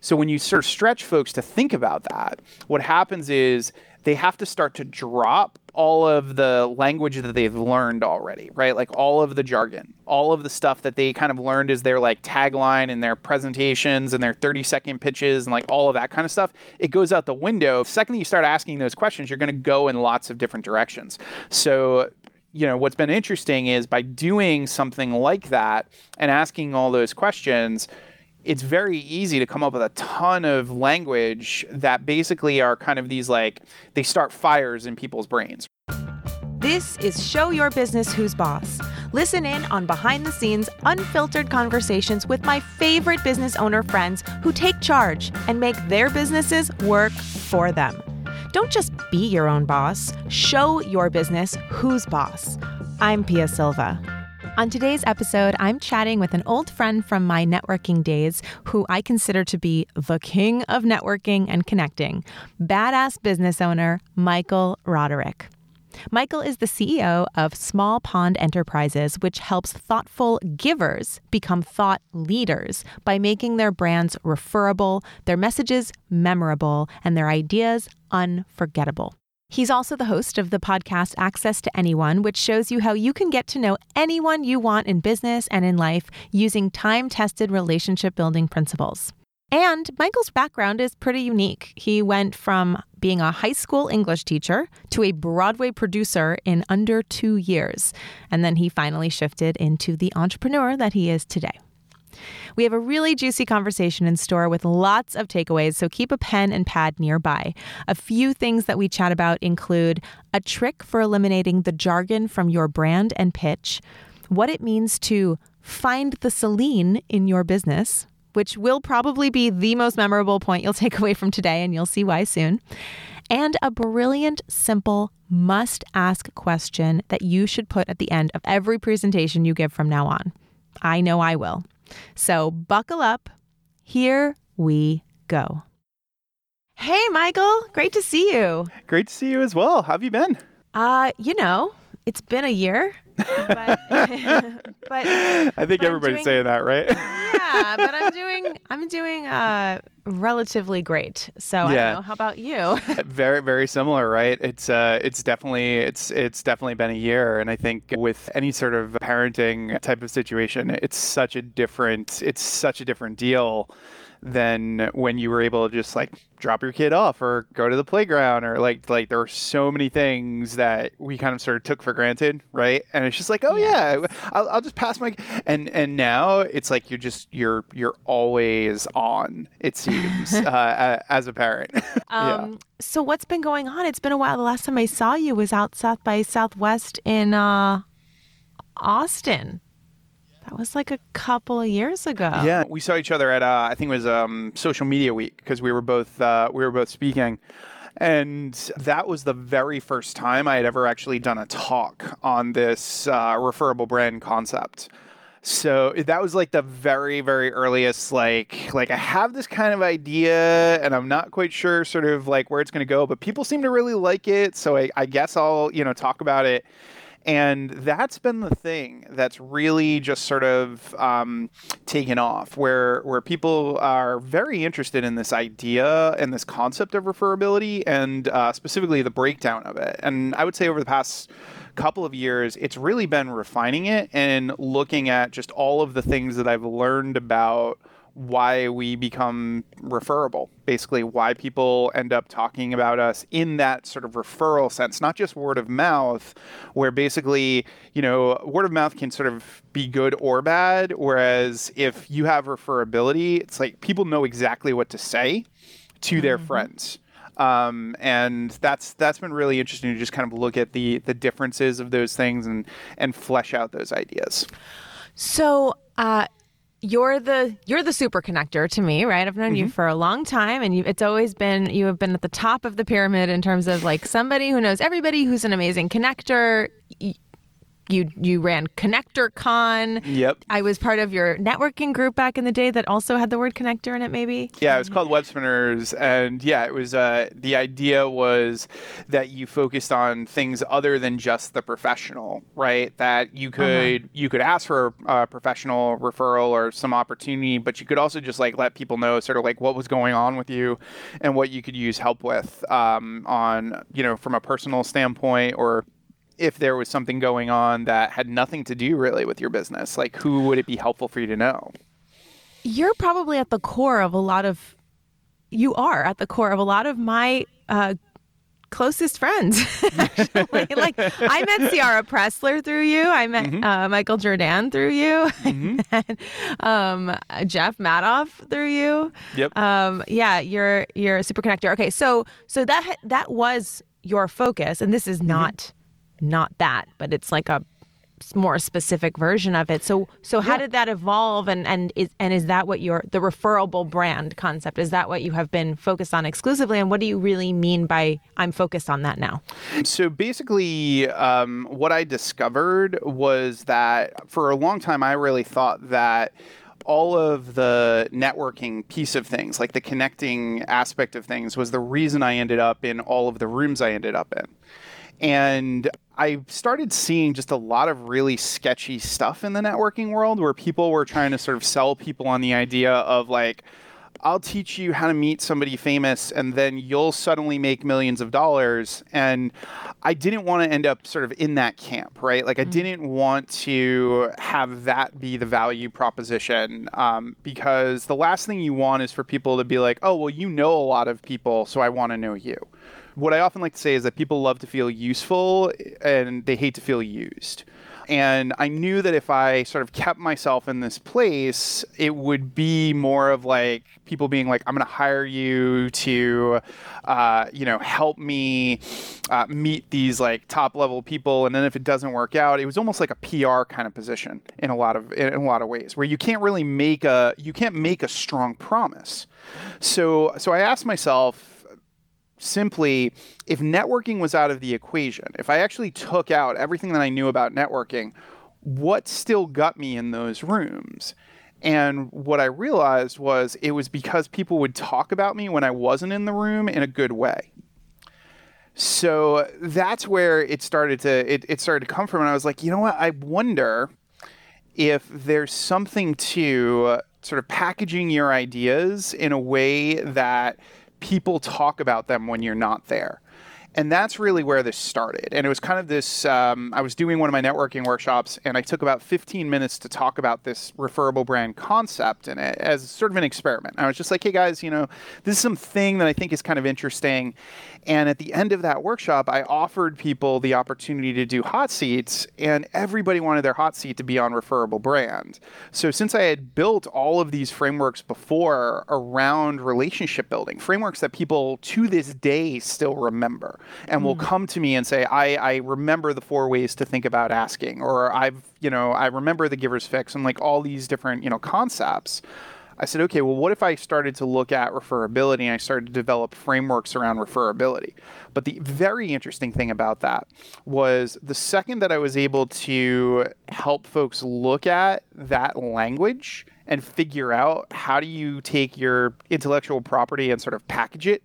So when you sort of stretch folks to think about that, what happens is they have to start to drop all of the language that they've learned already, right? Like all of the jargon, all of the stuff that they kind of learned as their like tagline and their presentations and their 30 second pitches and like all of that kind of stuff. It goes out the window. The second you start asking those questions, you're going to go in lots of different directions. So you know what's been interesting is by doing something like that and asking all those questions it's very easy to come up with a ton of language that basically are kind of these like they start fires in people's brains. This is Show Your Business Who's Boss. Listen in on behind the scenes, unfiltered conversations with my favorite business owner friends who take charge and make their businesses work for them. Don't just be your own boss, show your business who's boss. I'm Pia Silva. On today's episode, I'm chatting with an old friend from my networking days who I consider to be the king of networking and connecting badass business owner Michael Roderick. Michael is the CEO of Small Pond Enterprises, which helps thoughtful givers become thought leaders by making their brands referable, their messages memorable, and their ideas unforgettable. He's also the host of the podcast Access to Anyone, which shows you how you can get to know anyone you want in business and in life using time tested relationship building principles. And Michael's background is pretty unique. He went from being a high school English teacher to a Broadway producer in under two years. And then he finally shifted into the entrepreneur that he is today. We have a really juicy conversation in store with lots of takeaways, so keep a pen and pad nearby. A few things that we chat about include a trick for eliminating the jargon from your brand and pitch, what it means to find the Celine in your business, which will probably be the most memorable point you'll take away from today, and you'll see why soon. And a brilliant, simple, must ask question that you should put at the end of every presentation you give from now on. I know I will. So buckle up. Here we go. Hey, Michael. Great to see you. Great to see you as well. How have you been? Uh, you know, it's been a year. But, but I think but everybody's doing, saying that, right? yeah, but I'm doing I'm doing uh relatively great. So I Yeah. don't know. How about you? very very similar right it's uh it's definitely it's it's definitely been a year and i think with any sort of parenting type of situation it's such a different it's such a different deal than when you were able to just like drop your kid off or go to the playground or like like there were so many things that we kind of sort of took for granted right and it's just like oh yeah I'll, I'll just pass my and and now it's like you're just you're you're always on it seems uh, as a parent yeah. Um, so what's been going on? It's been a while. The last time I saw you was out South by Southwest in uh, Austin. That was like a couple of years ago. Yeah, we saw each other at uh, I think it was um, social media week because we were both uh, we were both speaking, and that was the very first time I had ever actually done a talk on this uh, referable brand concept. So that was like the very very earliest like like I have this kind of idea and I'm not quite sure sort of like where it's going to go, but people seem to really like it, so I, I guess I'll you know talk about it. And that's been the thing that's really just sort of um, taken off, where where people are very interested in this idea and this concept of referability, and uh, specifically the breakdown of it. And I would say over the past couple of years, it's really been refining it and looking at just all of the things that I've learned about why we become referable basically why people end up talking about us in that sort of referral sense not just word of mouth where basically you know word of mouth can sort of be good or bad whereas if you have referability it's like people know exactly what to say to their friends. Um, and that's that's been really interesting to just kind of look at the the differences of those things and and flesh out those ideas. So, uh, you're the you're the super connector to me, right? I've known you mm-hmm. for a long time, and you, it's always been you have been at the top of the pyramid in terms of like somebody who knows everybody, who's an amazing connector. You you ran Connector Con. Yep. I was part of your networking group back in the day that also had the word connector in it. Maybe. Yeah, it was called Web Spinners, and yeah, it was. Uh, the idea was that you focused on things other than just the professional, right? That you could you could ask for a professional referral or some opportunity, but you could also just like let people know sort of like what was going on with you and what you could use help with um, on you know from a personal standpoint or if there was something going on that had nothing to do really with your business like who would it be helpful for you to know You're probably at the core of a lot of. You are at the core of a lot of my uh, closest friends. Actually. like I met Ciara Pressler through you. I met uh, Michael Jordan through you. I met, um, Jeff Madoff through you. Yep. Um, yeah, you're you're a super connector. Okay, so so that that was your focus, and this is not not that, but it's like a more specific version of it. So so how did that evolve and and is and is that what your the referable brand concept is that what you have been focused on exclusively and what do you really mean by I'm focused on that now? So basically, um, what I discovered was that for a long time, I really thought that all of the networking piece of things, like the connecting aspect of things, was the reason I ended up in all of the rooms I ended up in. And I started seeing just a lot of really sketchy stuff in the networking world where people were trying to sort of sell people on the idea of like, I'll teach you how to meet somebody famous and then you'll suddenly make millions of dollars. And I didn't want to end up sort of in that camp, right? Like, I didn't want to have that be the value proposition um, because the last thing you want is for people to be like, oh, well, you know a lot of people, so I want to know you. What I often like to say is that people love to feel useful and they hate to feel used. And I knew that if I sort of kept myself in this place, it would be more of like people being like, I'm going to hire you to, uh, you know, help me uh, meet these like top level people. And then if it doesn't work out, it was almost like a PR kind of position in a lot of in a lot of ways, where you can't really make a you can't make a strong promise. So so I asked myself simply if networking was out of the equation, if I actually took out everything that I knew about networking, what still got me in those rooms? And what I realized was it was because people would talk about me when I wasn't in the room in a good way. So that's where it started to it, it started to come from and I was like, you know what? I wonder if there's something to uh, sort of packaging your ideas in a way that people talk about them when you're not there. And that's really where this started. And it was kind of this um, I was doing one of my networking workshops, and I took about 15 minutes to talk about this referable brand concept in it as sort of an experiment. I was just like, hey guys, you know, this is something that I think is kind of interesting. And at the end of that workshop, I offered people the opportunity to do hot seats, and everybody wanted their hot seat to be on referable brand. So since I had built all of these frameworks before around relationship building, frameworks that people to this day still remember and will come to me and say, I, I remember the four ways to think about asking, or I've, you know, I remember the giver's fix and like all these different, you know, concepts. I said, okay, well, what if I started to look at referability and I started to develop frameworks around referability? But the very interesting thing about that was the second that I was able to help folks look at that language and figure out how do you take your intellectual property and sort of package it,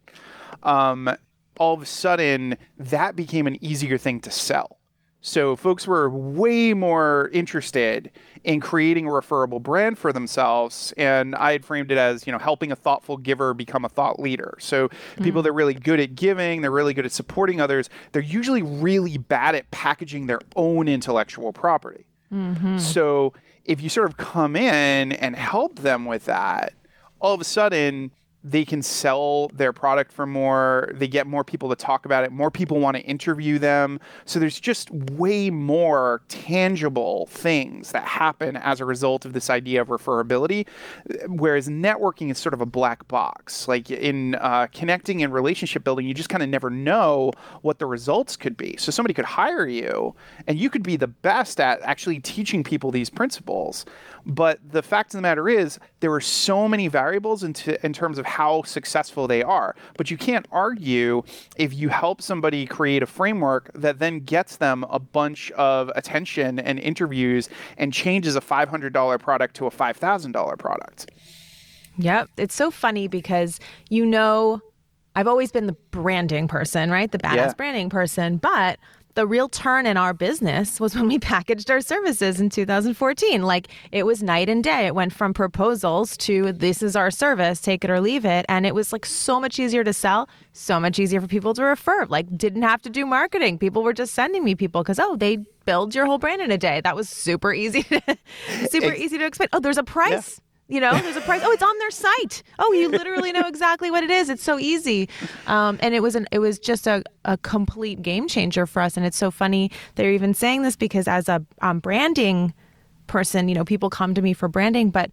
um, all of a sudden that became an easier thing to sell. So folks were way more interested in creating a referable brand for themselves, and I had framed it as you know helping a thoughtful giver become a thought leader. So people that are really good at giving, they're really good at supporting others. They're usually really bad at packaging their own intellectual property. Mm-hmm. So if you sort of come in and help them with that, all of a sudden they can sell their product for more. They get more people to talk about it. More people want to interview them. So there's just way more tangible things that happen as a result of this idea of referability. Whereas networking is sort of a black box. Like in uh, connecting and relationship building, you just kind of never know what the results could be. So somebody could hire you and you could be the best at actually teaching people these principles. But the fact of the matter is, there are so many variables into, in terms of how successful they are. But you can't argue if you help somebody create a framework that then gets them a bunch of attention and interviews and changes a $500 product to a $5,000 product. Yep. It's so funny because you know, I've always been the branding person, right? The badass Yeah. branding person. But the real turn in our business was when we packaged our services in 2014. Like it was night and day. It went from proposals to this is our service, take it or leave it. And it was like so much easier to sell, so much easier for people to refer. Like didn't have to do marketing. People were just sending me people because, oh, they build your whole brand in a day. That was super easy, to, super Ex- easy to explain. Oh, there's a price. You know, there's a price. Oh, it's on their site. Oh, you literally know exactly what it is. It's so easy, um, and it was an it was just a, a complete game changer for us. And it's so funny they're even saying this because as a um, branding person, you know, people come to me for branding, but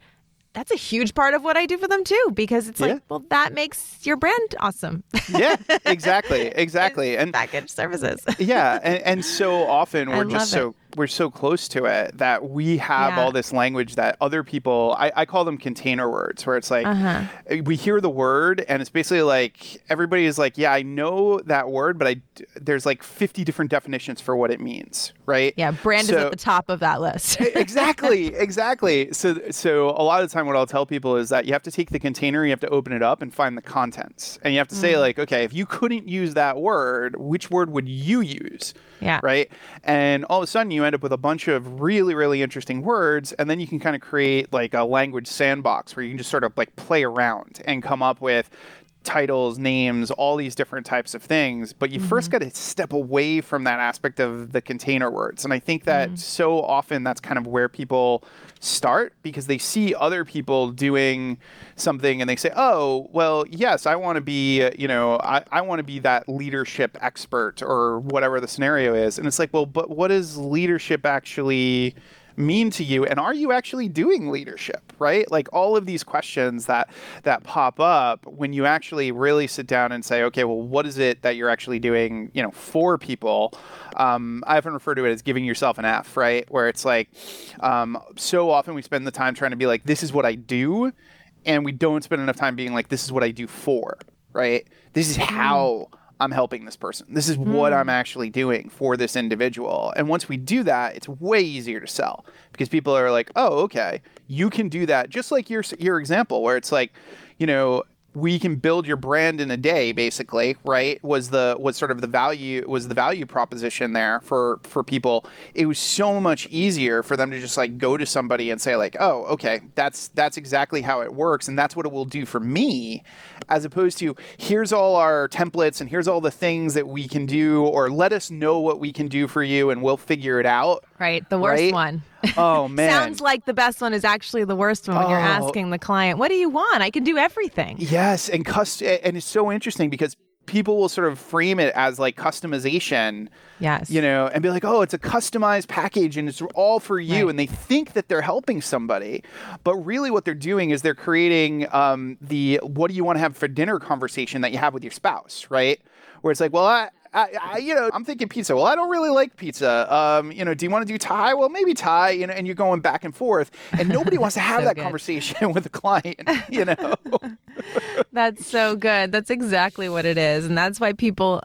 that's a huge part of what I do for them too. Because it's Yeah. like, well, that makes your brand awesome. Yeah, exactly, exactly. And Package services. yeah, and, and so often we're just so we're so close to it that we have Yeah. all this language that other people I, I call them container words where it's like Uh-huh. we hear the word and it's basically like everybody is like yeah I know that word but I there's like 50 different definitions for what it means right Yeah, brand is at the top of that list. exactly exactly so so a lot of the time what i'll tell people is that you have to take the container you have to open it up and find the contents and you have to say like okay if you couldn't use that word which word would you use Yeah. right and all of a sudden you end up with a bunch of really really interesting words and then you can kind of create like a language sandbox where you can just sort of like play around and come up with titles, names, all these different types of things. But you first mm-hmm. got to step away from that aspect of the container words. And I think that mm-hmm. so often that's kind of where people start because they see other people doing something and they say, oh, well, yes, I want to be, you know, I, I want to be that leadership expert or whatever the scenario is. And it's like, well, but what does leadership actually mean to you? And are you actually doing leadership right? Like all of these questions that that pop up when you actually really sit down and say okay well what is it that you're actually doing you know for people? Um, i often refer to it as giving yourself an f right? Where it's like um, so often we spend the time trying to be like this is what i do and we don't spend enough time being like this is what i do for right? This is how I'm helping this person. This is what I'm hmm. actually doing for this individual. And once we do that, it's way easier to sell because people are like, "Oh, okay, you can do that." Just like your your example where it's like, you know, we can build your brand in a day basically, right? Was the was sort of the value was the value proposition there for for people. It was so much easier for them to just like go to somebody and say like, "Oh, okay, that's that's exactly how it works and that's what it will do for me." As opposed to here's all our templates and here's all the things that we can do or let us know what we can do for you and we'll figure it out. Right. The worst Right? one. Oh man. Sounds like the best one is actually the worst one when you're Oh. asking the client, what do you want? I can do everything. Yes, and cust- and it's so interesting because people will sort of frame it as like customization, Yes. you know, and be like, "Oh, it's a customized package and it's all for you," Right. and they think that they're helping somebody, but really what they're doing is they're creating um, the "What do you want to have for dinner?" conversation that you have with your spouse, right? Where it's like, "Well, I." I, I, you know, I'm thinking pizza. Well, I don't really like pizza. Um, you know, do you want to do Thai? Well, maybe Thai. You know, and you're going back and forth, and nobody wants to have So that good. conversation with a client. You know, That's so good. That's exactly what it is. And that's why people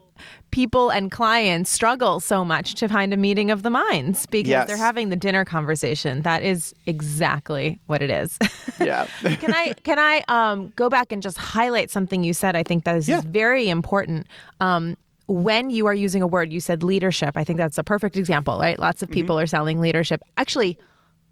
people and clients struggle so much to find a meeting of the minds because Yes. they're having the dinner conversation. That is exactly what it is. yeah. can I can I um, go back and just highlight something you said? I think that is Yeah. very important. Um, when you are using a word, you said leadership. I think that's a perfect example, right? Lots of people are selling leadership. Actually,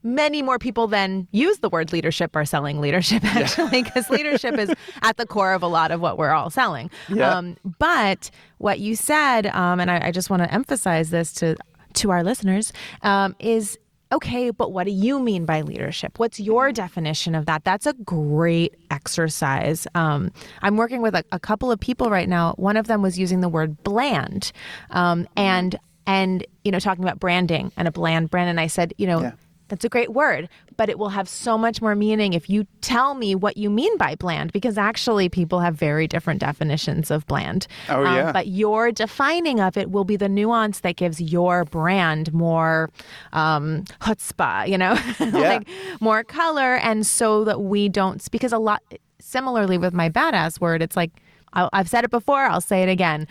many more people than use the word leadership are selling leadership actually because leadership is at the core of a lot of what we're all selling Yeah. um, but what you said um, and I, I just want to emphasize this to to our listeners um, is okay but what do you mean by leadership? What's your definition of that? That's a great exercise. Um, i'm working with a, a couple of people right now. One of them was using the word bland um, and and you know talking about branding and a bland brand. And i said you know Yeah. That's a great word, but it will have so much more meaning if you tell me what you mean by bland, because actually people have very different definitions of bland. Um, Oh, yeah. but your defining of it will be the nuance that gives your brand more um, chutzpah, you know, like more color, and so that we don't, because a lot. similarly with my badass word, it's like i I've said it before, I'll say it again.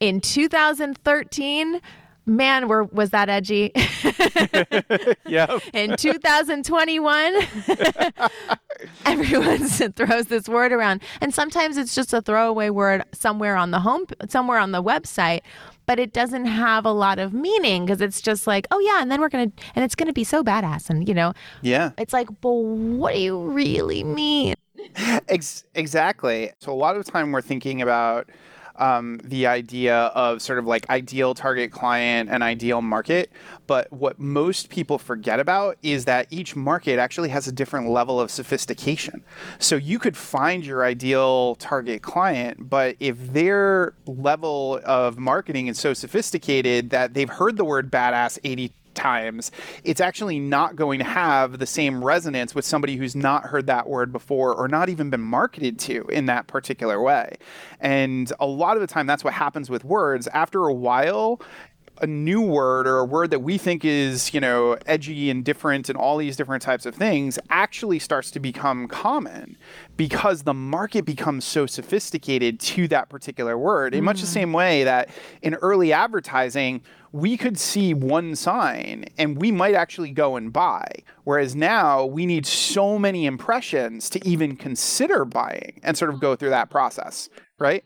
In 2013, man, were, was that edgy? yeah. In 2021, everyone throws this word around, and sometimes it's just a throwaway word somewhere on the home, somewhere on the website but it doesn't have a lot of meaning because it's just like, oh yeah, and then we're gonna, and it's gonna be so badass, and you know, yeah, it's like, but what do you really mean? Ex- exactly. So a lot of the time we're thinking about um, the idea of sort of like ideal target client and ideal market. But what most people forget about is that each market actually has a different level of sophistication. So you could find your ideal target client, but if their level of marketing is so sophisticated that they've heard the word badass 80 times, it's actually not going to have the same resonance with somebody who's not heard that word before or not even been marketed to in that particular way. And a lot of the time, that's what happens with words. After a while, a new word or a word that we think is, you know, edgy and different and all these different types of things actually starts to become common because the market becomes so sophisticated to that particular word. In mm. much the mm. same way that in early advertising, we could see one sign and we might actually go and buy. Whereas now we need so many impressions to even consider buying and sort of go through that process, right?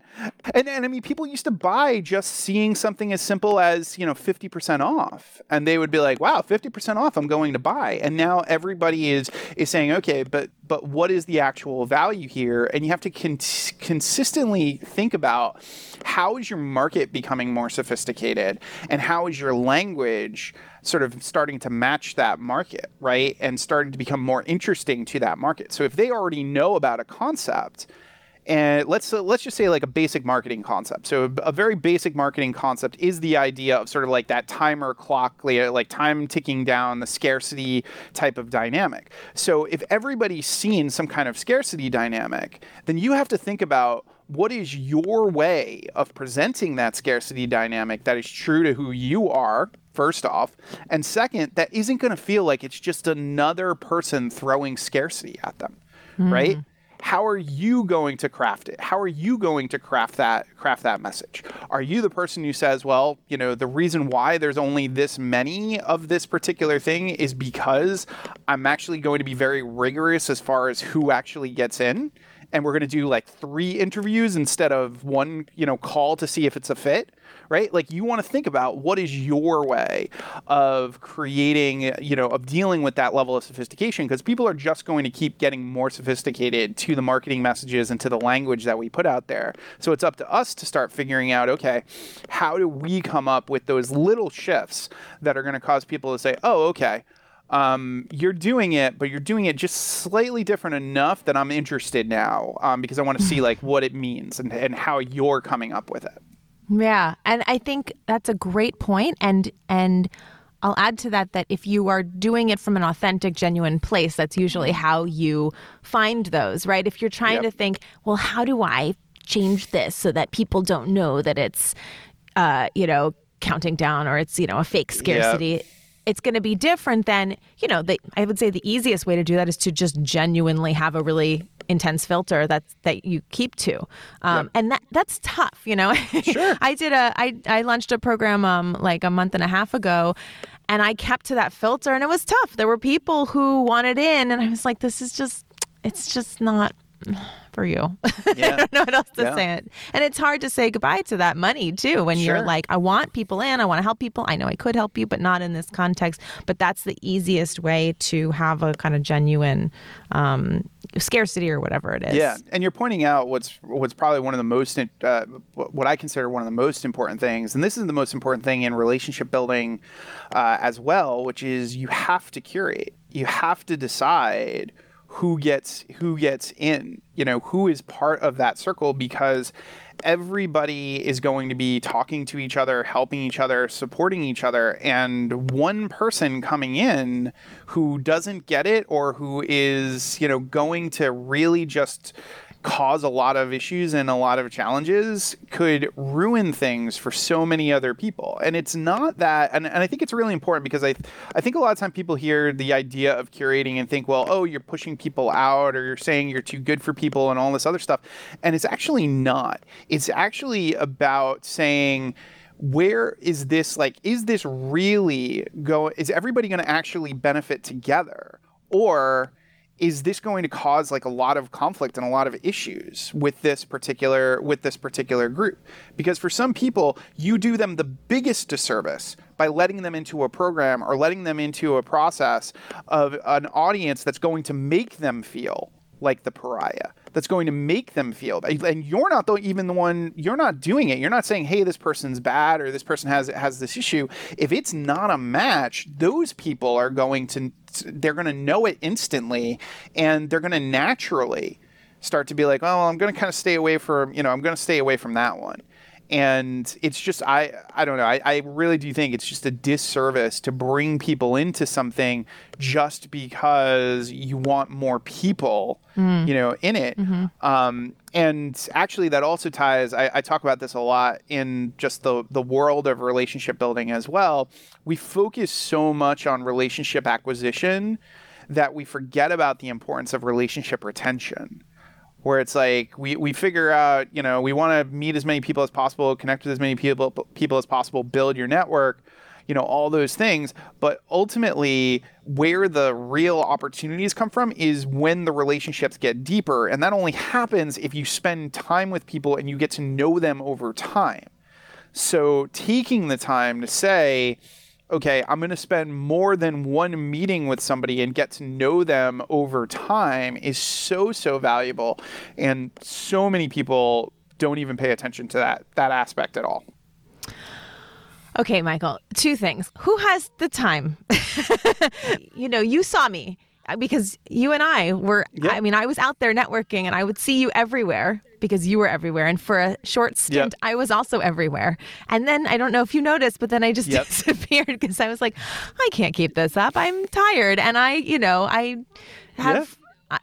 And, and I mean, people used to buy just seeing something as simple as, you know, 50% off. And they would be like, wow, 50% off, I'm going to buy. And now everybody is, is saying, okay, but, but what is the actual value here? And you have to con- consistently think about how is your market becoming more sophisticated and how is your language sort of starting to match that market, right? And starting to become more interesting to that market. So if they already know about a concept, and let's uh, let's just say like a basic marketing concept. So a, very basic marketing concept is the idea of sort of like that timer clock, like time ticking down, the scarcity type of dynamic. So if everybody's seen some kind of scarcity dynamic, then you have to think about what is your way of presenting that scarcity dynamic that is true to who you are first off and second that isn't going to feel like it's just another person throwing scarcity at them mm. right how are you going to craft it? How are you going to craft that craft that message? Are you the person who says well you know the reason why there's only this many of this particular thing is because i'm actually going to be very rigorous as far as who actually gets in and we're going to do like three interviews instead of one you know call to see if it's a fit right? Like you want to think about what is your way of creating, you know, of dealing with that level of sophistication because people are just going to keep getting more sophisticated to the marketing messages and to the language that we put out there. So it's up to us to start figuring out, okay, how do we come up with those little shifts that are going to cause people to say, oh, okay. Um, you're doing it, but you're doing it just slightly different enough that I'm interested now um, because I want to see like what it means and, and how you're coming up with it. Yeah, and I think that's a great point and and I'll add to that that if you are doing it from an authentic, genuine place, that's usually mm-hmm. how you find those, right? If you're trying yep. to think, well, how do I change this so that people don't know that it's, uh, you know, counting down or it's, you know, a fake scarcity. Yep it's going to be different than you know the, i would say the easiest way to do that is to just genuinely have a really intense filter that that you keep to um, yep. and that that's tough you know sure. i did a I, I launched a program um, like a month and a half ago and i kept to that filter and it was tough there were people who wanted in and i was like this is just it's just not for you. Yeah. I don't know what else to yeah. say. It. And it's hard to say goodbye to that money too when sure. you're like, I want people in, I want to help people. I know I could help you, but not in this context. But that's the easiest way to have a kind of genuine um, scarcity or whatever it is. Yeah, and you're pointing out what's what's probably one of the most uh, what I consider one of the most important things, and this is the most important thing in relationship building uh, as well, which is you have to curate. You have to decide who gets who gets in you know who is part of that circle because everybody is going to be talking to each other helping each other supporting each other. And one person coming in who doesn't get it or who is you know going to really just cause a lot of issues and a lot of challenges could ruin things for so many other people. And it's not that, and, and I think it's really important because I, I think a lot of time people hear the idea of curating and think, well, oh, you're pushing people out or you're saying you're too good for people and all this other stuff. And it's actually not. It's actually about saying, where is this like is this really go is everybody going to actually benefit together or is this going to cause like a lot of conflict and a lot of issues with this particular with this particular group? Because for some people you do them the biggest disservice by letting them into a program or letting them into a process of an audience that's going to make them feel like the pariah that's going to make them feel and you're not the, even the one you're not doing it. You're not saying hey this person's bad or this person has has this issue. If it's not a match those people are going to they're going to know it instantly and they're going to naturally start to be like oh i'm going to kind of stay away from you know i'm going to stay away from that one and it's just i i don't know I, I really do think it's just a disservice to bring people into something just because you want more people mm. you know in it mm-hmm. um, and actually that also ties I, I, talk about this a lot in just the the world of relationship building as well we focus so much on relationship acquisition that we forget about the importance of relationship retention where it's like we, we figure out you know we want to meet as many people as possible connect with as many people people as possible build your network you know all those things. But ultimately where the real opportunities come from is when the relationships get deeper. And that only happens if you spend time with people and you get to know them over time. So taking the time to say okay, I'm going to spend more than one meeting with somebody and get to know them over time is so so valuable and so many people don't even pay attention to that that aspect at all. Okay, Michael, two things. Who has the time? you know, you saw me because you and I were, yep. I mean, I was out there networking and I would see you everywhere because you were everywhere. And for a short stint, yep. I was also everywhere. And then I don't know if you noticed, but then I just yep. disappeared because I was like, I can't keep this up. I'm tired. And I, you know, I have.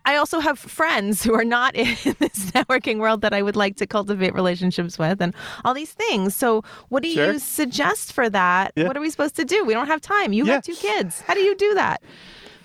I also have friends who are not in this networking world that I would like to cultivate relationships with and all these things. So, what do sure. you suggest for that? Yeah. What are we supposed to do? We don't have time. You yeah. have two kids. How do you do that?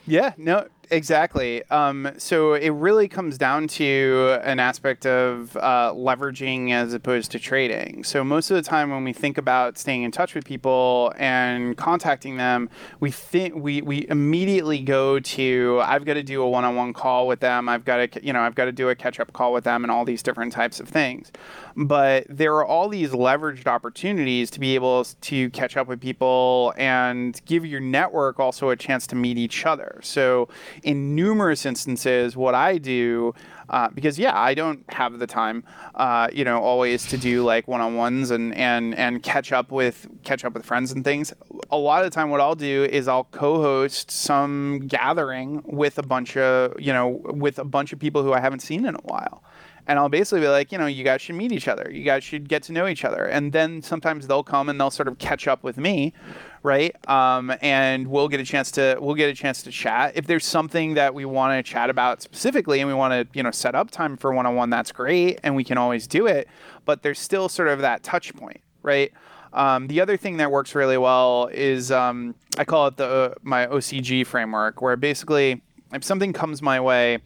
Yeah, no, Exactly. Um, so it really comes down to an aspect of uh, leveraging as opposed to trading. So most of the time, when we think about staying in touch with people and contacting them, we think we we immediately go to I've got to do a one-on-one call with them. I've got to you know I've got to do a catch-up call with them, and all these different types of things. But there are all these leveraged opportunities to be able to catch up with people and give your network also a chance to meet each other. So in numerous instances, what I do, uh, because yeah, I don't have the time, uh, you know, always to do like one-on-ones and and and catch up with catch up with friends and things. A lot of the time, what I'll do is I'll co-host some gathering with a bunch of you know with a bunch of people who I haven't seen in a while and I'll basically be like, you know, you guys should meet each other. You guys should get to know each other. And then sometimes they'll come and they'll sort of catch up with me, right? Um, and we'll get a chance to we'll get a chance to chat. If there's something that we want to chat about specifically, and we want to you know set up time for one on one, that's great, and we can always do it. But there's still sort of that touch point, right? Um, the other thing that works really well is um, I call it the uh, my OCG framework, where basically if something comes my way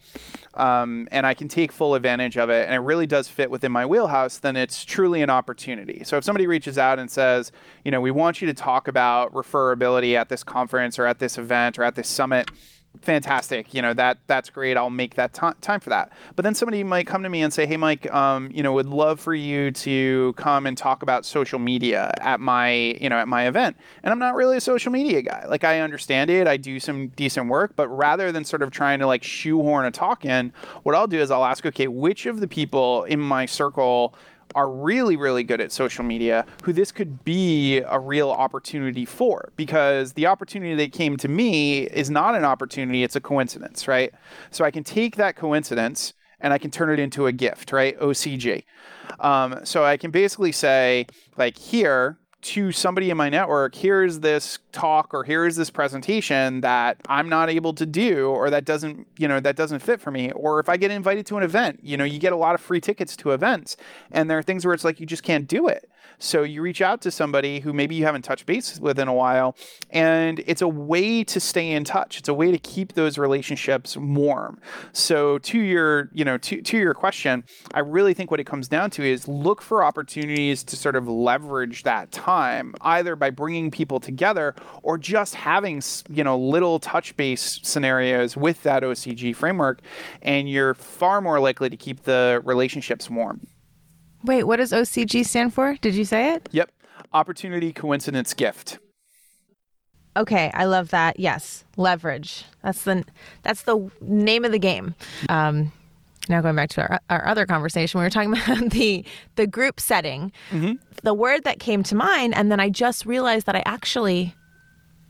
um, and I can take full advantage of it and it really does fit within my wheelhouse, then it's truly an opportunity. So if somebody reaches out and says, you know, we want you to talk about referability at this conference or at this event or at this summit, fantastic you know that that's great i'll make that t- time for that. But then somebody might come to me and say hey mike um, you know would love for you to come and talk about social media at my you know at my event. And i'm not really a social media guy. Like i understand it i do some decent work but rather than sort of trying to like shoehorn a talk in what i'll do is i'll ask okay which of the people in my circle are really, really good at social media who this could be a real opportunity for because the opportunity that came to me is not an opportunity, it's a coincidence, right? So I can take that coincidence and I can turn it into a gift, right? OCG. Um, so I can basically say, like, here, to somebody in my network, here's this talk or here's this presentation that I'm not able to do or that doesn't, you know, that doesn't fit for me. Or if I get invited to an event, you know, you get a lot of free tickets to events and there are things where it's like you just can't do it. So you reach out to somebody who maybe you haven't touched base with in a while, and it's a way to stay in touch. It's a way to keep those relationships warm. So to your, you know, to, to your question, I really think what it comes down to is look for opportunities to sort of leverage that time, either by bringing people together or just having, you know, little touch base scenarios with that OCG framework, and you're far more likely to keep the relationships warm. Wait, what does OCG stand for? Did you say it? Yep. Opportunity, coincidence, gift. Okay, I love that. Yes, leverage. That's the that's the name of the game. Um, now going back to our, our other conversation, we were talking about the the group setting. Mm-hmm. The word that came to mind, and then I just realized that I actually,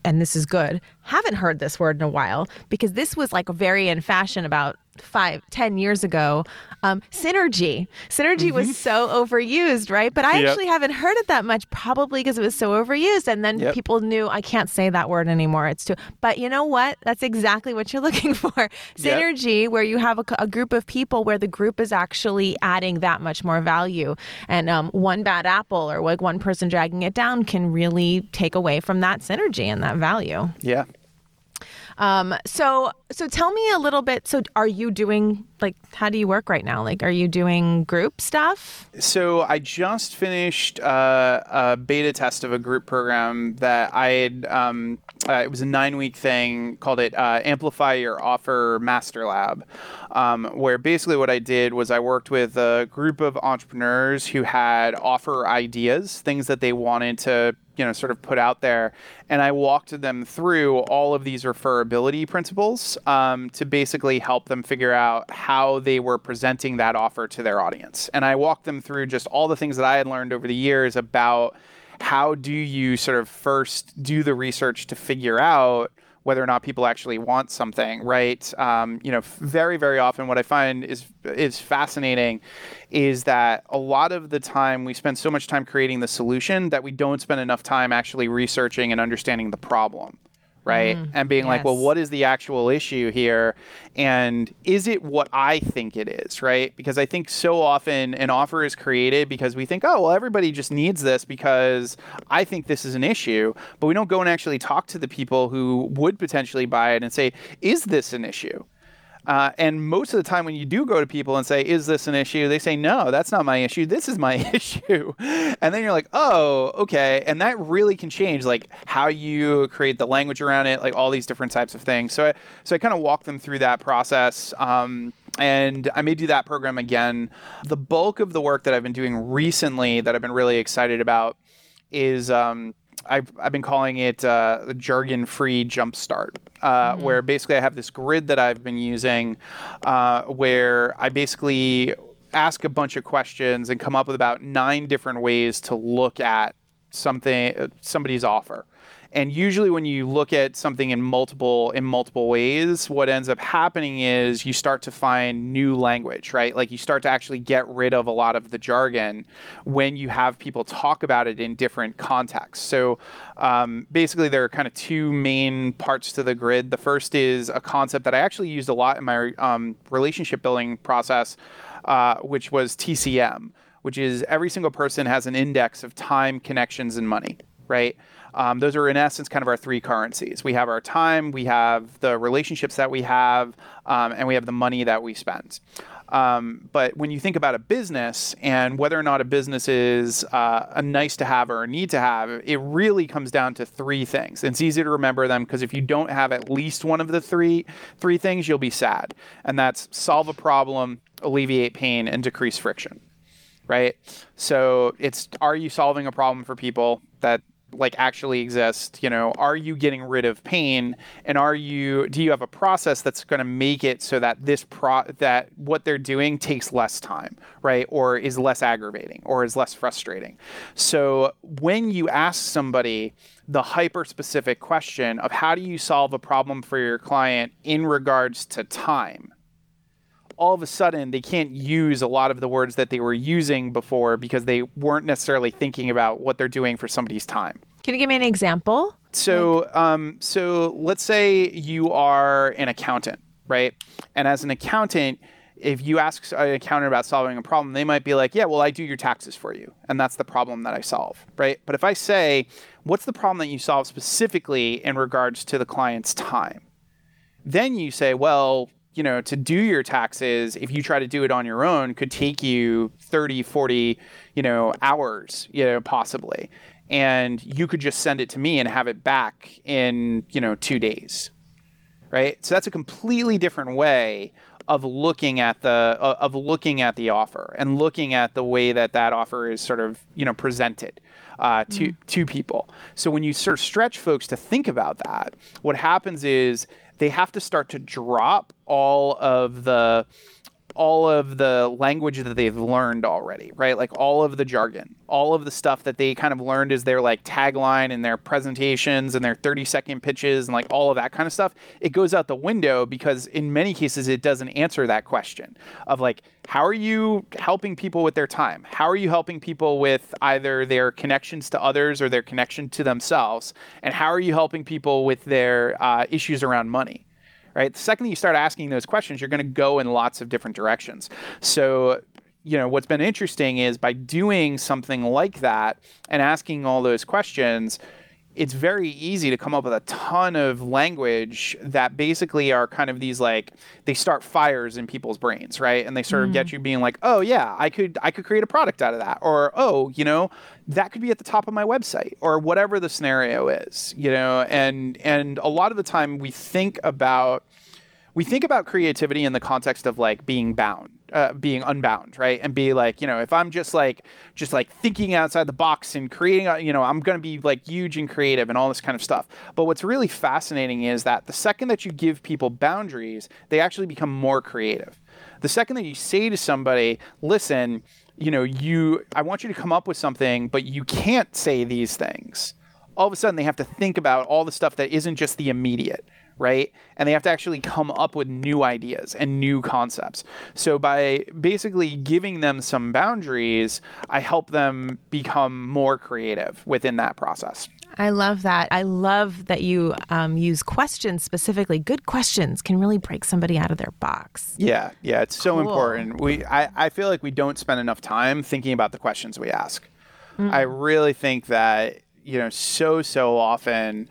and this is good, haven't heard this word in a while because this was like very in fashion about five, ten years ago, um, synergy. Synergy mm-hmm. was so overused, right? But I yep. actually haven't heard it that much, probably because it was so overused. And then yep. people knew I can't say that word anymore. It's too. But you know what? That's exactly what you're looking for. Synergy, yep. where you have a, a, group of people where the group is actually adding that much more value, and um, one bad apple or like one person dragging it down can really take away from that synergy and that value. Yeah. Um, so so tell me a little bit. So are you doing like how do you work right now? Like are you doing group stuff? So I just finished uh, a beta test of a group program that I had. Um, uh, it was a nine week thing called it uh, Amplify Your Offer Master Lab, um, where basically what I did was I worked with a group of entrepreneurs who had offer ideas, things that they wanted to you know sort of put out there and i walked them through all of these referability principles um, to basically help them figure out how they were presenting that offer to their audience and i walked them through just all the things that i had learned over the years about how do you sort of first do the research to figure out whether or not people actually want something, right? Um, you know, very, very often what I find is is fascinating is that a lot of the time we spend so much time creating the solution that we don't spend enough time actually researching and understanding the problem right? Mm, and being yes. like, well, what is the actual issue here? And is it what I think it is, right? Because I think so often an offer is created because we think, oh, well, everybody just needs this because I think this is an issue. But we don't go and actually talk to the people who would potentially buy it and say, is this an issue? Uh, and most of the time, when you do go to people and say, "Is this an issue?" they say, "No, that's not my issue. This is my issue." And then you're like, "Oh, okay." And that really can change, like how you create the language around it, like all these different types of things. So, I, so I kind of walk them through that process. Um, and I may do that program again. The bulk of the work that I've been doing recently, that I've been really excited about, is um, I've, I've been calling it uh, jargon free jumpstart, uh, mm-hmm. where basically I have this grid that I've been using uh, where I basically ask a bunch of questions and come up with about nine different ways to look at something uh, somebody's offer. And usually when you look at something in multiple in multiple ways, what ends up happening is you start to find new language, right? Like you start to actually get rid of a lot of the jargon when you have people talk about it in different contexts. So um, basically there are kind of two main parts to the grid. The first is a concept that I actually used a lot in my um, relationship building process, uh, which was TCM, which is every single person has an index of time, connections, and money, right? Um, those are in essence kind of our three currencies. We have our time, we have the relationships that we have, um, and we have the money that we spend. Um, but when you think about a business and whether or not a business is uh, a nice to have or a need to have, it really comes down to three things. It's easy to remember them because if you don't have at least one of the three three things, you'll be sad. And that's solve a problem, alleviate pain, and decrease friction. Right. So it's are you solving a problem for people that like actually exist you know are you getting rid of pain? And are you do you have a process that's going to make it so that this pro that what they're doing takes less time right? Or is less aggravating or is less frustrating? So when you ask somebody the hyper specific question of how do you solve a problem for your client in regards to time all of a sudden they can't use a lot of the words that they were using before because they weren't necessarily thinking about what they're doing for somebody's time. Can you give me an example? So, um, so let's say you are an accountant, right? And as an accountant, if you ask an accountant about solving a problem, they might be like, "Yeah, well, I do your taxes for you, and that's the problem that I solve," right? But if I say, "What's the problem that you solve specifically in regards to the client's time?" Then you say, "Well, you know, to do your taxes, if you try to do it on your own, could take you 30, 40, you know, hours, you know, possibly. And you could just send it to me and have it back in, you know, two days. Right. So that's a completely different way of looking at the uh, of looking at the offer and looking at the way that that offer is sort of you know presented uh, to mm. to people. So when you sort of stretch folks to think about that, what happens is they have to start to drop all of the all of the language that they've learned already, right? Like all of the jargon, all of the stuff that they kind of learned as their like tagline and their presentations and their 30 second pitches and like all of that kind of stuff. It goes out the window because in many cases it doesn't answer that question of like, how are you helping people with their time? How are you helping people with either their connections to others or their connection to themselves? And how are you helping people with their uh, issues around money? Right? The second that you start asking those questions, you're going to go in lots of different directions. So, you know, what's been interesting is by doing something like that and asking all those questions, it's very easy to come up with a ton of language that basically are kind of these like they start fires in people's brains right and they sort of get mm-hmm. you being like oh yeah i could i could create a product out of that or oh you know that could be at the top of my website or whatever the scenario is you know and and a lot of the time we think about we think about creativity in the context of like being bound uh, being unbound right? And be like you know if i'm just like just like thinking outside the box and creating a, you know i'm going to be like huge and creative and all this kind of stuff. But what's really fascinating is that the second that you give people boundaries they actually become more creative. The second that you say to somebody listen you know you i want you to come up with something but you can't say these things. All of a sudden they have to think about all the stuff that isn't just the immediate right? And they have to actually come up with new ideas and new concepts. So by basically giving them some boundaries, I help them become more creative within that process. I love that. I love that you um, use questions specifically. Good questions can really break somebody out of their box. Yeah, yeah, it's so cool. important. We, I, I feel like we don't spend enough time thinking about the questions we ask. Mm-hmm. I really think that you know so so often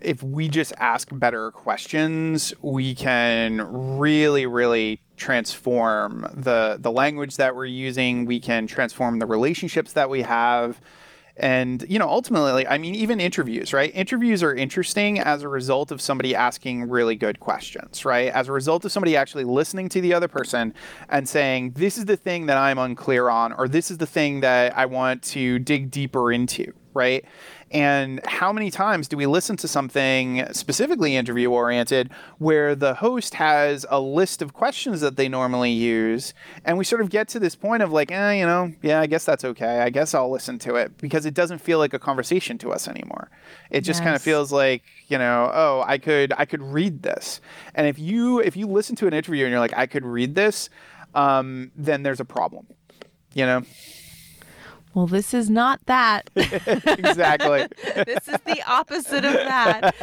if we just ask better questions, we can really, really transform the the language that we're using. We can transform the relationships that we have. And, you know, ultimately, I mean, even interviews, right? Interviews are interesting as a result of somebody asking really good questions, right? As a result of somebody actually listening to the other person and saying, this is the thing that I'm unclear on, or this is the thing that I want to dig deeper into, right? And how many times do we listen to something specifically interview oriented where the host has a list of questions that they normally use, and we sort of get to this point of like, eh, you know, yeah, I guess that's okay. I guess I'll listen to it because it doesn't feel like a conversation to us anymore. It just yes. kind of feels like, you know, oh, I could I could read this. And if you if you listen to an interview and you're like, I could read this, um, then there's a problem. You know? Well, this is not that. exactly. this is the opposite of that.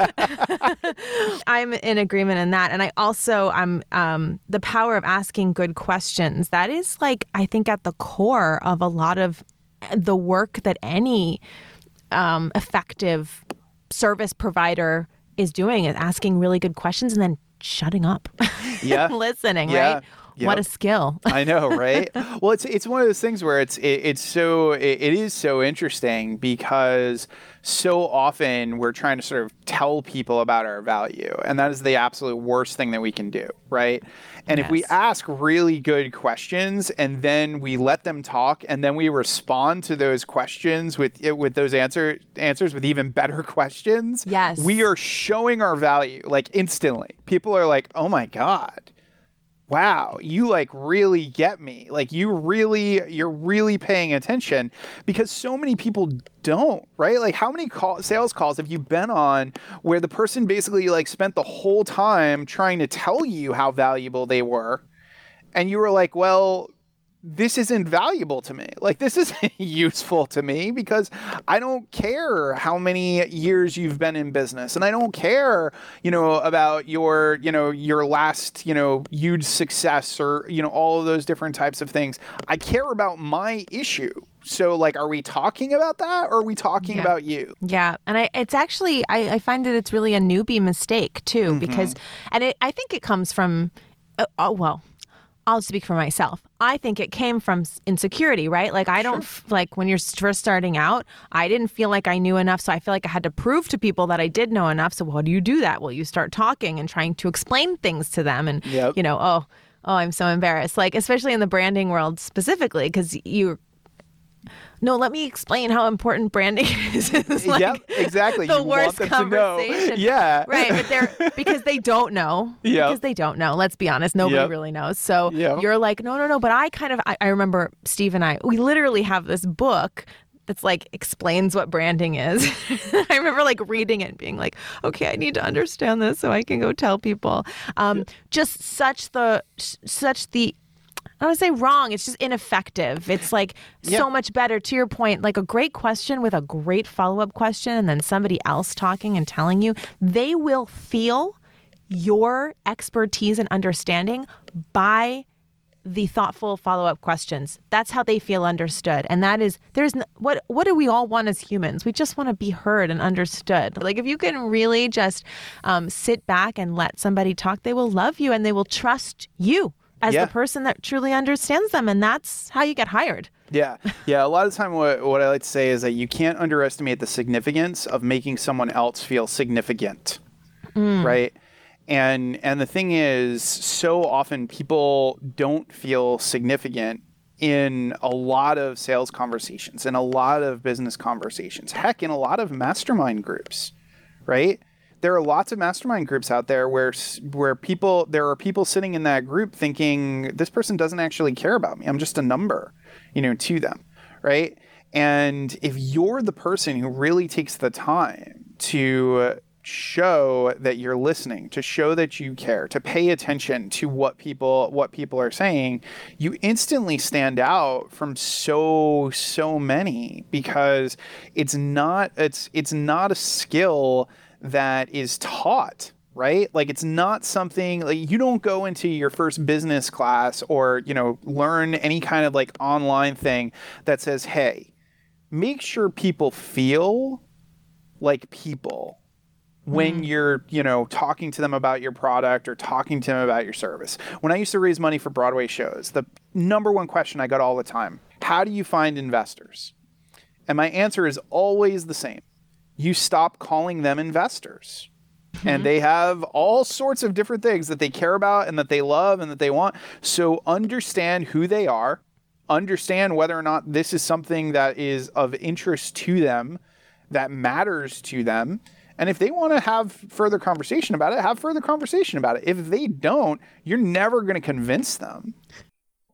I'm in agreement in that. And I also, I'm um, the power of asking good questions. That is like, I think, at the core of a lot of the work that any um, effective service provider is doing is asking really good questions and then shutting up. Yeah. listening, yeah. right? Yep. What a skill! I know, right? well, it's it's one of those things where it's it, it's so it, it is so interesting because so often we're trying to sort of tell people about our value, and that is the absolute worst thing that we can do, right? And yes. if we ask really good questions and then we let them talk and then we respond to those questions with eh, with those answer answers with even better questions, yes, we are showing our value like instantly. People are like, "Oh my god." Wow, you like really get me. Like you really, you're really paying attention because so many people don't, right? Like how many call, sales calls have you been on where the person basically like spent the whole time trying to tell you how valuable they were? and you were like, well, this isn't valuable to me. Like this isn't useful to me because I don't care how many years you've been in business and I don't care, you know, about your, you know, your last, you know, huge success or, you know, all of those different types of things. I care about my issue. So like are we talking about that or are we talking Yeah. about you? Yeah, and I, it's actually I, I find that it's really a newbie mistake too Mm-hmm. because, and it, I think it comes from, uh, oh well, I'll speak for myself. I think it came from insecurity, right? Like I don't f- like when you're first starting out. I didn't feel like I knew enough, so I feel like I had to prove to people that I did know enough. So how do you do that? Well, you start talking and trying to explain things to them, and Yep. you know, oh, oh, I'm so embarrassed. Like especially in the branding world specifically, because you. No, let me explain how important branding is. Like yep, exactly. The you want worst them to know. conversation. Yeah. right, but they're because they don't know. Yep. Because they don't know. Let's be honest. Nobody Yep. really knows. So Yep. you're like, no, no, no. But I kind of I, I remember Steve and I, we literally have this book that's like explains what branding is. I remember like reading it and being like, okay, I need to understand this so I can go tell people. Um, just such the such the I to say wrong. It's just ineffective. It's like Yeah. so much better. To your point, like a great question with a great follow up question, and then somebody else talking and telling you, they will feel your expertise and understanding by the thoughtful follow up questions. That's how they feel understood. And that is there's n- what what do we all want as humans? We just want to be heard and understood. Like if you can really just um, sit back and let somebody talk, they will love you and they will trust you as Yeah. the person that truly understands them. And that's how you get hired. Yeah, yeah. A lot of the time, what what I like to say is that you can't underestimate the significance of making someone else feel significant, mm. right? And and the thing is, so often people don't feel significant in a lot of sales conversations, in a lot of business conversations. Heck, in a lot of mastermind groups, right? There are lots of mastermind groups out there where where people there are people sitting in that group thinking this person doesn't actually care about me. I'm just a number, you know, to them, right? And if you're the person who really takes the time to show that you're listening, to show that you care, to pay attention to what people what people are saying, you instantly stand out from so so many because it's not it's it's not a skill that is taught right? Like it's not something like you don't go into your first business class or you know learn any kind of like online thing that says hey make sure people feel like people when mm. you're you know talking to them about your product or talking to them about your service. When i used to raise money for broadway shows the number one question i got all the time how do you find investors? And my answer is always the same you stop calling them investors and mm-hmm. they have all sorts of different things that they care about and that they love and that they want. So understand who they are, understand whether or not this is something that is of interest to them, that matters to them. And if they want to have further conversation about it, have further conversation about it. If they don't, you're never going to convince them.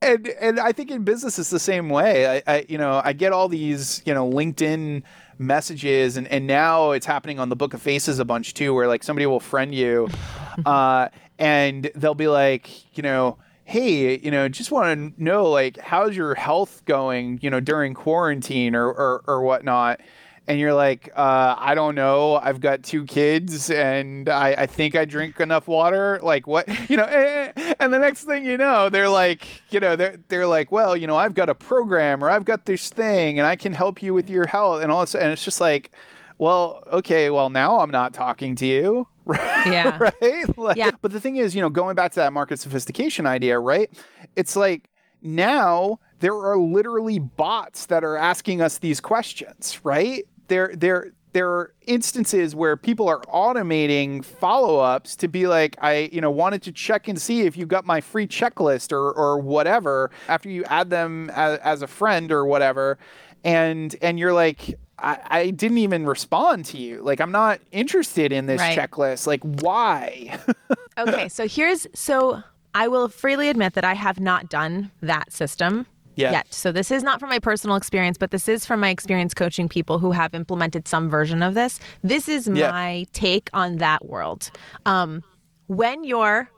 And and I think in business it's the same way. I, I you know I get all these you know LinkedIn messages and and now it's happening on the Book of Faces a bunch too, where like somebody will friend you, uh, and they'll be like you know. Hey, you know, just want to know, like, how's your health going, you know, during quarantine or, or, or whatnot? And you're like, uh, I don't know. I've got two kids, and I, I think I drink enough water. Like what, you know? eh. And the next thing you know, they're like, you know, they're they're like, well, you know, I've got a program, or I've got this thing, and I can help you with your health, and all this. And it's just like, well, okay, well now I'm not talking to you. Right? Yeah. right? Like, Yeah. But the thing is, you know, going back to that market sophistication idea, right? It's like now there are literally bots that are asking us these questions, right? There, there, there are instances where people are automating follow-ups to be like, I, you know, wanted to check and see if you got my free checklist or or whatever after you add them as, as a friend or whatever, and and you're like. I, I didn't even respond to you. Like, I'm not interested in this Right. checklist. Like, why? okay, so here's so I will freely admit that I have not done that system Yeah. yet. So this is not from my personal experience, but this is from my experience coaching people who have implemented some version of this. This is Yeah. my take on that world. Um, when you're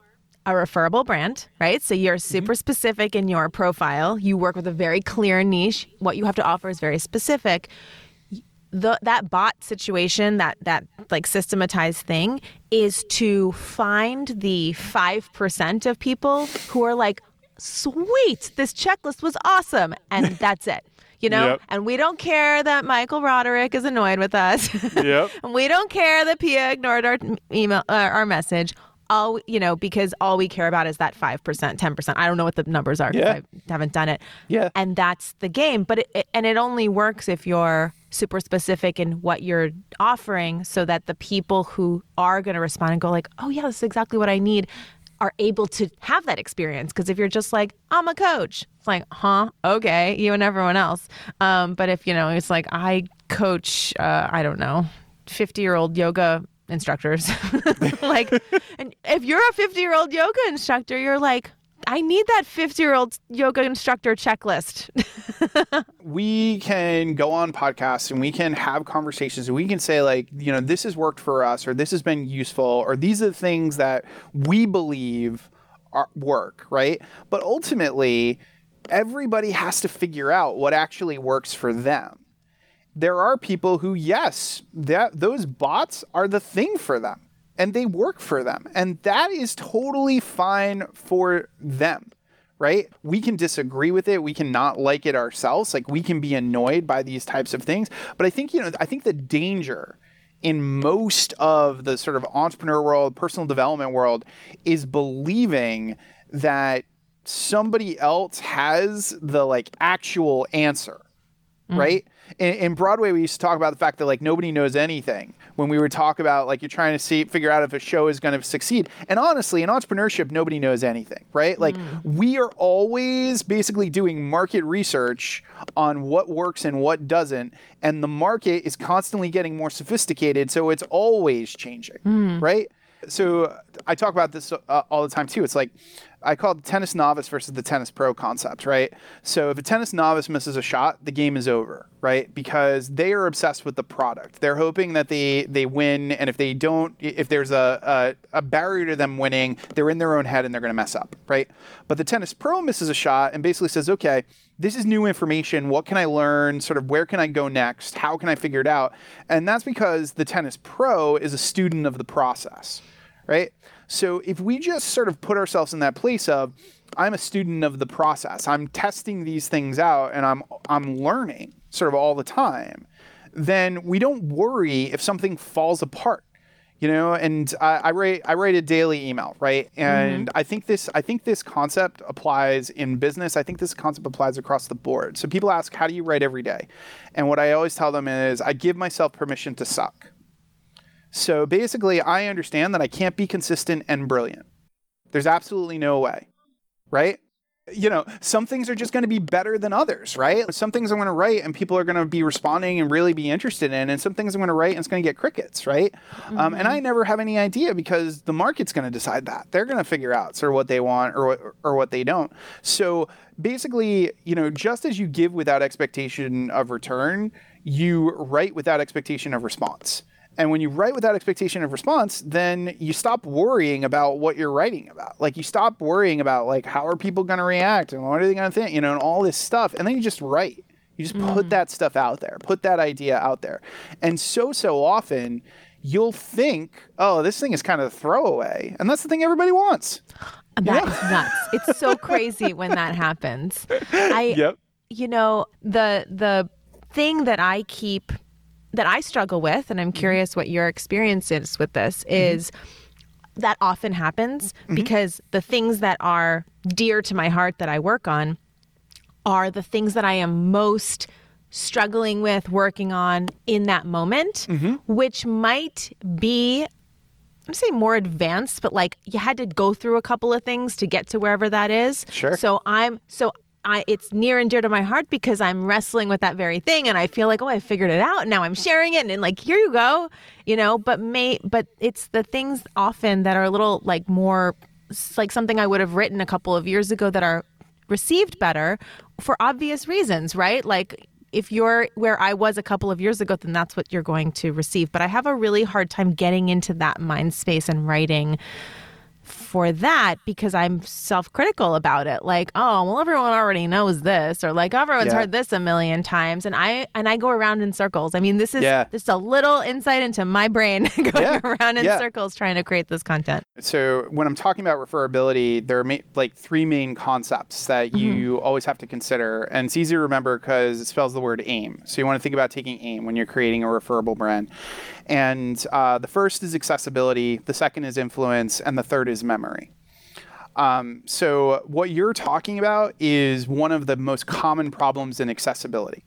a referable brand, right? So you're super specific in your profile. You work with a very clear niche. What you have to offer is very specific. The, that bot situation, that that like systematized thing, is to find the five percent of people who are like, "Sweet, this checklist was awesome," and that's it you know? Yep. And we don't care that Michael Roderick is annoyed with us. Yep. and we don't care that Pia ignored our email, uh, our message. All you know, because all we care about is that five percent, ten percent. I don't know what the numbers are. Yeah. I haven't done it. Yeah. and that's the game. But it, it, and it only works if you're super specific in what you're offering, so that the people who are going to respond and go like, "Oh yeah, this is exactly what I need," are able to have that experience. Because if you're just like, "I'm a coach," it's like, "Huh? Okay," you and everyone else. Um, but if you know, it's like I coach. Uh, I don't know, fifty year old yoga instructors. like, and if you're a 50 year old yoga instructor, you're like, I need that 50 year old yoga instructor checklist. we can go on podcasts and we can have conversations and we can say like you know this has worked for us or this has been useful or these are the things that we believe are, work right? But ultimately everybody has to figure out what actually works for them. There are people who yes that those bots are the thing for them and they work for them. And that is totally fine for them right? We can disagree with it. We can not like it ourselves. Like we can be annoyed by these types of things. But i think you know i think the danger in most of the sort of entrepreneur world personal development world is believing that somebody else has the like actual answer mm-hmm. right? In, in Broadway, we used to talk about the fact that like nobody knows anything. When we would talk about like you're trying to see figure out if a show is going to succeed, and honestly, in entrepreneurship, nobody knows anything, right? Like we are always basically doing market research on what works and what doesn't, and the market is constantly getting more sophisticated, so it's always changing, right? So I talk about this uh, all the time too. It's like I call the tennis novice versus the tennis pro concept, right? So if a tennis novice misses a shot, the game is over, right? Because they are obsessed with the product. They're hoping that they they win, and if they don't, if there's a a, a barrier to them winning, they're in their own head and they're going to mess up, right? But the tennis pro misses a shot and basically says, okay. This is new information. What can I learn? Sort of where can I go next? How can I figure it out? And that's because the tennis pro is a student of the process right? So if we just sort of put ourselves in that place of I'm a student of the process. I'm testing these things out and I'm I'm learning sort of all the time, then we don't worry if something falls apart. You know, and I, I write I write a daily email, right? And mm-hmm. I think this I think this concept applies in business. I think this concept applies across the board. So people ask, how do you write every day? And what I always tell them is I give myself permission to suck. So basically, I understand that I can't be consistent and brilliant. There's absolutely no way, right? You know, some things are just going to be better than others, right? Some things I'm going to write and people are going to be responding and really be interested in, and some things I'm going to write and it's going to get crickets, right? Um, and I never have any idea because the market's going to decide that. They're going to figure out sort of what they want or what, or what they don't. So basically, you know, just as you give without expectation of return, you write without expectation of response. And when you write without expectation of response, then you stop worrying about what you're writing about. Like you stop worrying about like how are people going to react and what are they going to think, you know, and all this stuff. And then you just write. You just put mm-hmm. that stuff out there. Put that idea out there. And so so often you'll think, "Oh, this thing is kind of throwaway." And that's the thing everybody wants. Uh, that's nuts. It's so crazy when that happens. I Yep. you know, the the thing that I keep that I struggle with, and I'm mm-hmm. curious what your experience is with this, mm-hmm. is that often happens mm-hmm. because the things that are dear to my heart that I work on are the things that I am most struggling with, working on in that moment, which might be I'm saying more advanced, but like you had to go through a couple of things to get to wherever that is. Sure. So I'm so I it's near and dear to my heart because I'm wrestling with that very thing and I feel like, oh, I figured it out. Now I'm sharing it and, like, here you go. You know, but may but it's the things often that are a little like more like something I would have written a couple of years ago that are received better for obvious reasons, right? Like if you're where I was a couple of years ago, then that's what you're going to receive. But I have a really hard time getting into that mind space and writing for that because I'm self critical about it. Like, oh, well, everyone already knows this, or like everyone's Yeah. heard this a million times, and I and I go around in circles. I mean, this is Yeah. just a little insight into my brain going Yeah. around in circles trying to create this content. So when I'm talking about referability, there are ma- like three main concepts that mm-hmm. you always have to consider, and it's easy to remember because it spells the word aim. So you want to think about taking aim when you're creating a referable brand. And uh, the first is accessibility, the second is influence, and the third is memory. Um, so what you're talking about is one of the most common problems in accessibility.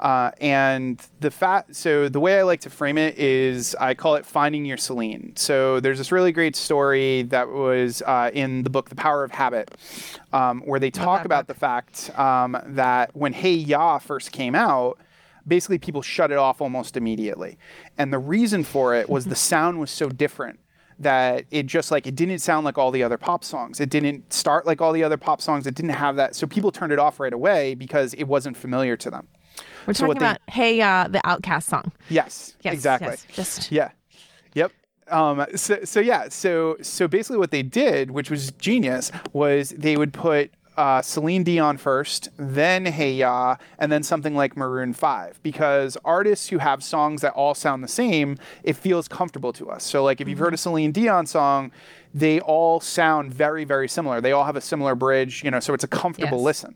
Uh, and the fact, so the way I like to frame it is I call it finding your Celine. So there's this really great story that was uh, in the book The Power of Habit, um, where they talk about the fact um, that when Hey Ya first came out, basically people shut it off almost immediately. And the reason for it was the sound was so different that it just like it didn't sound like all the other pop songs. It didn't start like all the other pop songs. It didn't have that. So people turned it off right away because it wasn't familiar to them. We're So talking they- about Hey, uh, the OutKast song. Yes, Yes, exactly. yes, just Yeah. Yep. Um, so, so yeah, so so basically what they did, which was genius, was they would put uh, Celine Dion first, then Hey Ya, and then something like Maroon Five, because artists who have songs that all sound the same, it feels comfortable to us. So like if you've heard a Celine Dion song, they all sound very very similar. They all have a similar bridge, you know, so it's a comfortable Yes. listen.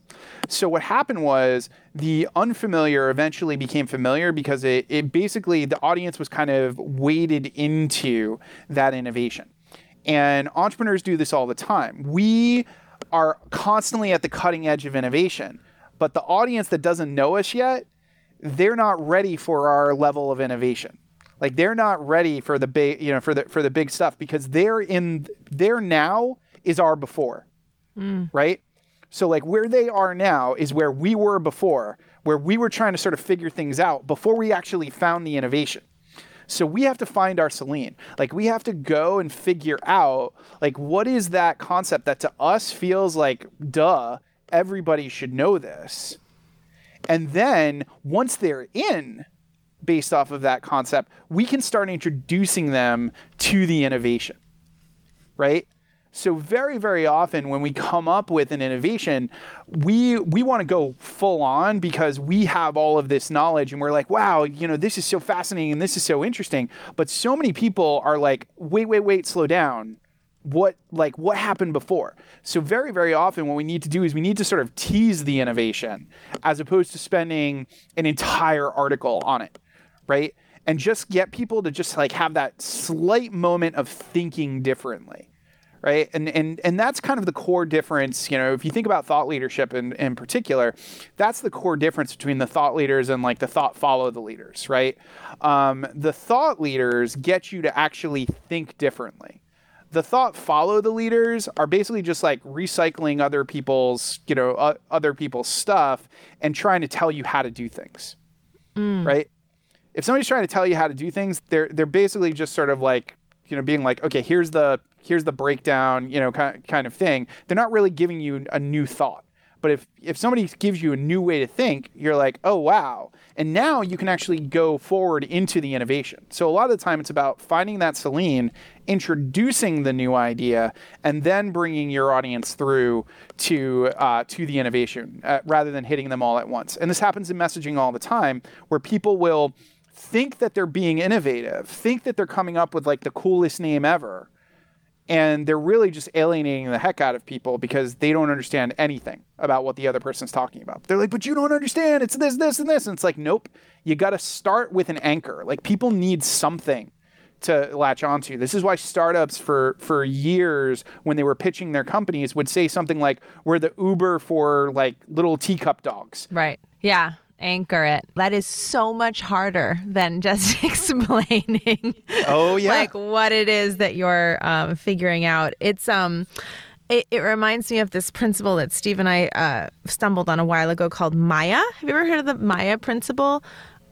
So what happened was the unfamiliar eventually became familiar because it, it basically the audience was kind of weighted into that innovation. And entrepreneurs do this all the time. We are constantly at the cutting edge of innovation, but the audience that doesn't know us yet, they're not ready for our level of innovation. Like they're not ready for the big, you know, for the for the big stuff because they're in their now is our before mm. right? So like where they are now is where we were before, where we were trying to sort of figure things out before we actually found the innovation. So we have to find our Celine. Like we have to go and figure out like what is that concept that to us feels like duh, everybody should know this. And then once they're in based off of that concept, we can start introducing them to the innovation right? So very very often when we come up with an innovation, we we want to go full on because we have all of this knowledge and we're like, wow, you know, this is so fascinating and this is so interesting. But so many people are like, wait, wait, wait, slow down. What like what happened before? So very very often what we need to do is we need to sort of tease the innovation as opposed to spending an entire article on it, right? And just get people to just like have that slight moment of thinking differently right? And and and that's kind of the core difference you know if you think about thought leadership in in particular that's the core difference between the thought leaders and like the thought follow the leaders right? Um, the thought leaders get you to actually think differently. The thought follow the leaders are basically just like recycling other people's you know uh, other people's stuff and trying to tell you how to do things right? If somebody's trying to tell you how to do things, they're they're basically just sort of like you know being like, okay, here's the here's the breakdown, you know, kind kind of thing. They're not really giving you a new thought. But if if somebody gives you a new way to think, you're like, oh wow, and now you can actually go forward into the innovation. So a lot of the time, it's about finding that Celine, introducing the new idea, and then bringing your audience through to uh, to the innovation uh, rather than hitting them all at once. And this happens in messaging all the time, where people will think that they're being innovative, think that they're coming up with like the coolest name ever, and they're really just alienating the heck out of people because they don't understand anything about what the other person's talking about. They're like, "But you don't understand. It's this, this, and this." And it's like, "Nope. You got to start with an anchor. Like people need something to latch onto. This is why startups for for years when they were pitching their companies would say something like, "We're the Uber for like little teacup dogs." Right. Yeah. Anchor it. That is so much harder than just explaining. Oh, yeah. like what it is that you're um, figuring out. It's um, it, it reminds me of this principle that Steve and I uh, stumbled on a while ago called Maya. Have you ever heard of the Maya principle?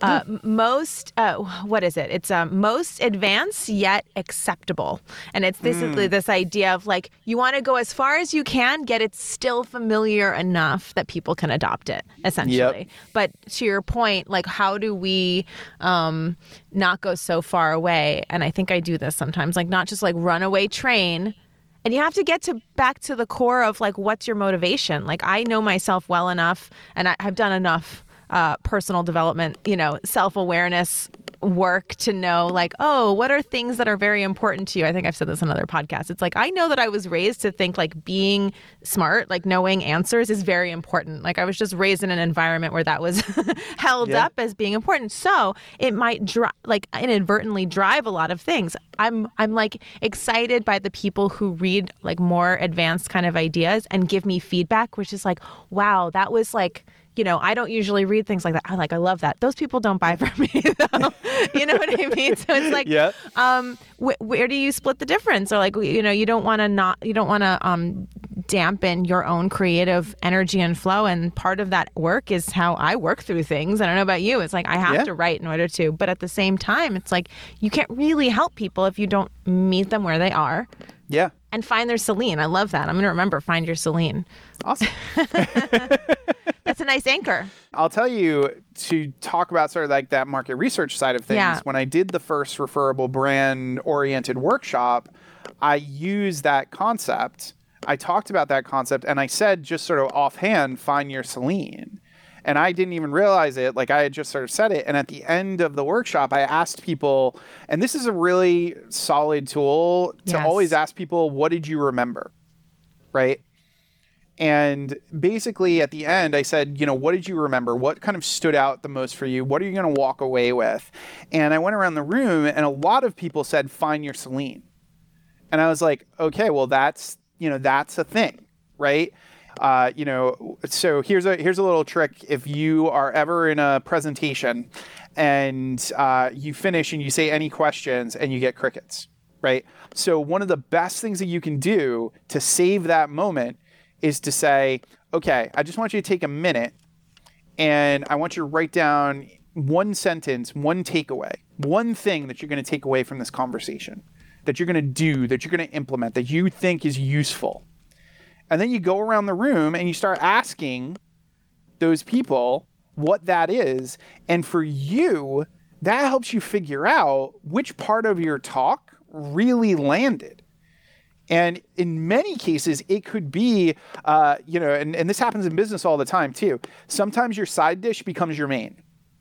Uh, most uh, what is it? It's um, most advanced yet acceptable. And it's basically this idea of like you want to go as far as you can get it still familiar enough that people can adopt it essentially. But to your point like how do we um, not go so far away? And i think i do this sometimes like not just like runaway train. And you have to get to back to the core of like what's your motivation? Like i know myself well enough and I, have done enough uh, personal development you know self-awareness work to know like oh what are things that are very important to you? I think i've said this on other podcasts. It's like i know that i was raised to think like being smart like knowing answers is very important. Like i was just raised in an environment where that was held yeah. up as being important. So it might drive like inadvertently drive a lot of things. I'm i'm like excited by the people who read like more advanced kind of ideas and give me feedback which is like wow that was like you know, I don't usually read things like that. I like, I love that. Those people don't buy from me, though. you know what I mean? So it's like, yeah. um, wh- where do you split the difference? Or like, you know, you don't want to not, you don't want to um, dampen your own creative energy and flow. And part of that work is how I work through things. I don't know about you. It's like I have yeah. to write in order to, but at the same time, it's like you can't really help people if you don't meet them where they are. Yeah. And find their Celine. I love that. I'm going to remember find your Celine. Awesome. That's a nice anchor. I'll tell you to talk about sort of like that market research side of things. Yeah. When I did the first referable brand oriented workshop, I used that concept. I talked about that concept and I said just sort of offhand, find your Celine and I didn't even realize it. Like I had just sort of said it. And at the end of the workshop, I asked people, and this is a really solid tool to yes. always ask people, what did you remember? Right. And basically at the end, I said, you know, what did you remember? What kind of stood out the most for you? What are you going to walk away with? And I went around the room and a lot of people said, find your Celine. And I was like, okay, well, that's, you know, that's a thing, right? Uh, you know, so here's a here's a little trick. If you are ever in a presentation and uh, you finish and you say any questions and you get crickets, right? So one of the best things that you can do to save that moment is to say, okay, I just want you to take a minute and I want you to write down one sentence, one takeaway, one thing that you're going to take away from this conversation, that you're going to do, that you're going to implement, that you think is useful and then you go around the room and you start asking those people what that is. And for you, that helps you figure out which part of your talk really landed. And in many cases, it could be, uh, you know, and, and this happens in business all the time too. Sometimes your side dish becomes your main,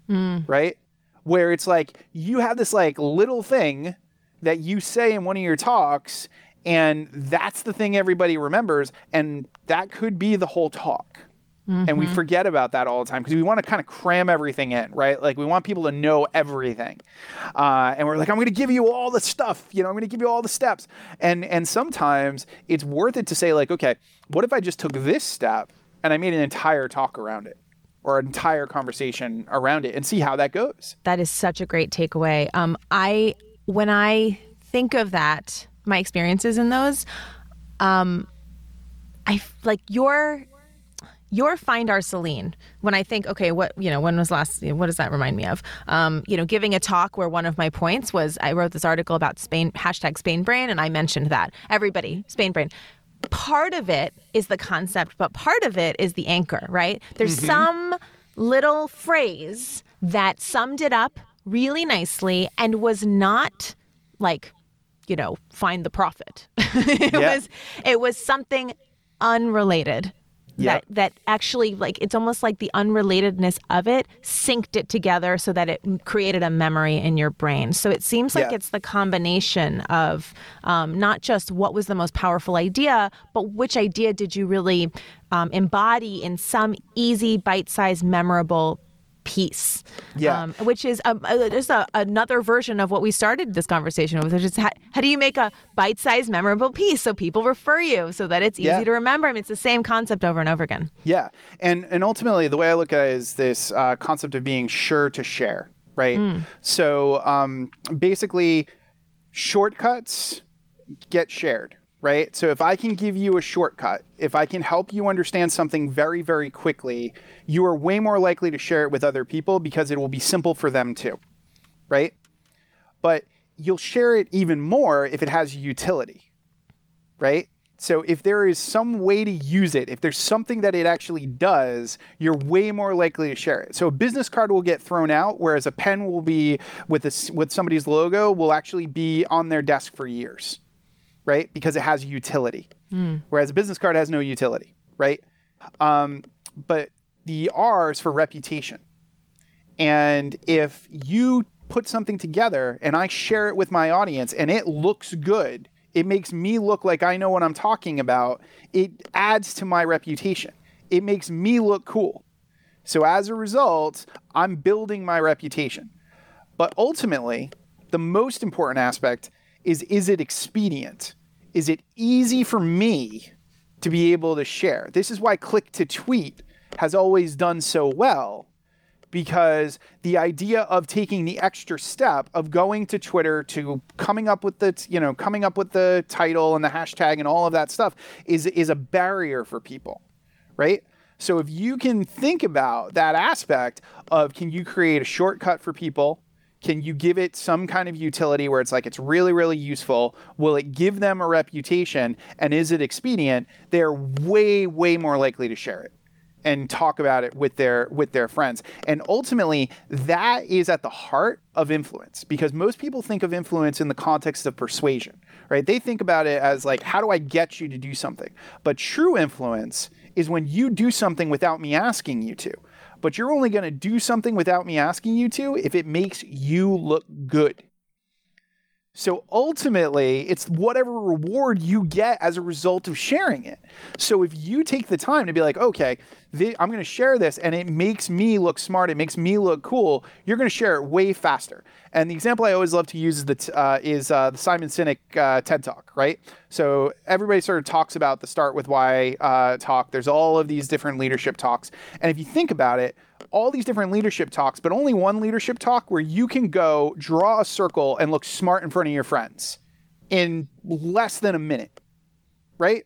mm. right? Where it's like you have this like little thing that you say in one of your talks, and that's the thing everybody remembers. And that could be the whole talk. Mm-hmm. And we mm-hmm. forget about that all the time because we want to kind of cram everything in, right? Like we want people to know everything, uh, and we're like, I'm going to give you all the stuff, you know, I'm going to give you all the steps, and and sometimes it's worth it to say like, okay, what if I just took this step and I made an entire talk around it, or an entire conversation around it, and see how that goes. That is such a great takeaway. Um, I when I think of that my experiences in those, um, I like your your find our Celine. When I think, okay, what you know, when was last? What does that remind me of? Um, you know, giving a talk where one of my points was I wrote this article about Spain hashtag Spain Brain, and I mentioned that everybody Spain Brain. Part of it is the concept, but part of it is the anchor, right? There's mm-hmm. some little phrase that summed it up really nicely and was not like you know, find the profit. it yeah. was it was something unrelated. That that actually like it's almost like the unrelatedness of it synced it together so that it created a memory in your brain. So it seems like yeah. it's the combination of um, not just what was the most powerful idea, but which idea did you really um, embody in some easy, bite-sized, memorable piece. Yeah. Um, which is a, a, just a, another version of what we started this conversation with, which is how, how do you make a bite sized, memorable piece so people refer you so that it's easy yeah. to remember? I mean, it's the same concept over and over again. Yeah. And, and ultimately, the way I look at it is this uh, concept of being sure to share, right? Mm. So um, basically, shortcuts get shared right? So if I can give you a shortcut, if I can help you understand something very, very quickly, you are way more likely to share it with other people because it will be simple for them too, right? But you'll share it even more if it has utility, right? So if there is some way to use it, if there's something that it actually does, you're way more likely to share it. So a business card will get thrown out, whereas a pen will be with a, with somebody's logo will actually be on their desk for years right? Because it has utility. Whereas a business card has no utility, right? Um, but the R is for reputation. And if you put something together and I share it with my audience and it looks good, it makes me look like I know what I'm talking about. It adds to my reputation. It makes me look cool. So as a result, I'm building my reputation. But ultimately, the most important aspect is is it expedient? Is it easy for me to be able to share? This is why click to tweet has always done so well because the idea of taking the extra step of going to Twitter to coming up with the you know coming up with the title and the hashtag and all of that stuff is is a barrier for people, right? So if you can think about that aspect of can you create a shortcut for people? Can you give it some kind of utility where it's like it's really, really useful? Will it give them a reputation? And is it expedient? They're way, way more likely to share it and talk about it with their with their friends. And ultimately, that is at the heart of influence because most people think of influence in the context of persuasion, right? They think about it as like how do I get you to do something? But true influence is when you do something without me asking you to. But you're only going to do something without me asking you to if it makes you look good. So ultimately, it's whatever reward you get as a result of sharing it. So if you take the time to be like, okay, th- I'm going to share this and it makes me look smart, it makes me look cool, you're going to share it way faster. And the example I always love to use is the, uh, is, uh, the Simon Sinek uh, TED Talk, right? So everybody sort of talks about the Start with Why uh, talk. There's all of these different leadership talks. And if you think about it, all these different leadership talks, but only one leadership talk where you can go draw a circle and look smart in front of your friends in less than a minute, right?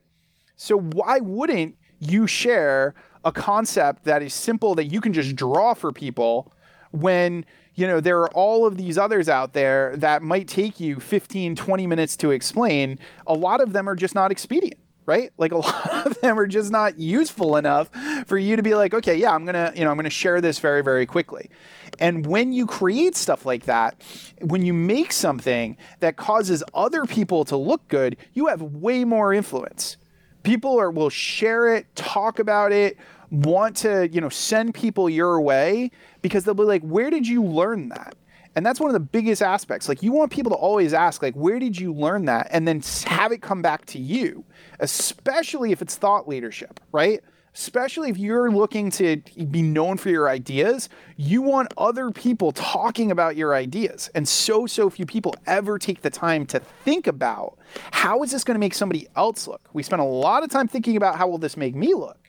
So why wouldn't you share a concept that is simple that you can just draw for people when you know there are all of these others out there that might take you 15 20 minutes to explain a lot of them are just not expedient right? Like a lot of them are just not useful enough for you to be like, okay, yeah, I'm gonna, you know, I'm gonna share this very, very quickly. And when you create stuff like that, when you make something that causes other people to look good, you have way more influence. People are will share it, talk about it, want to, you know, send people your way because they'll be like, where did you learn that? And that's one of the biggest aspects. Like you want people to always ask, like, where did you learn that? And then have it come back to you, especially if it's thought leadership, right? Especially if you're looking to be known for your ideas, you want other people talking about your ideas. And so, so few people ever take the time to think about how is this going to make somebody else look? We spend a lot of time thinking about how will this make me look,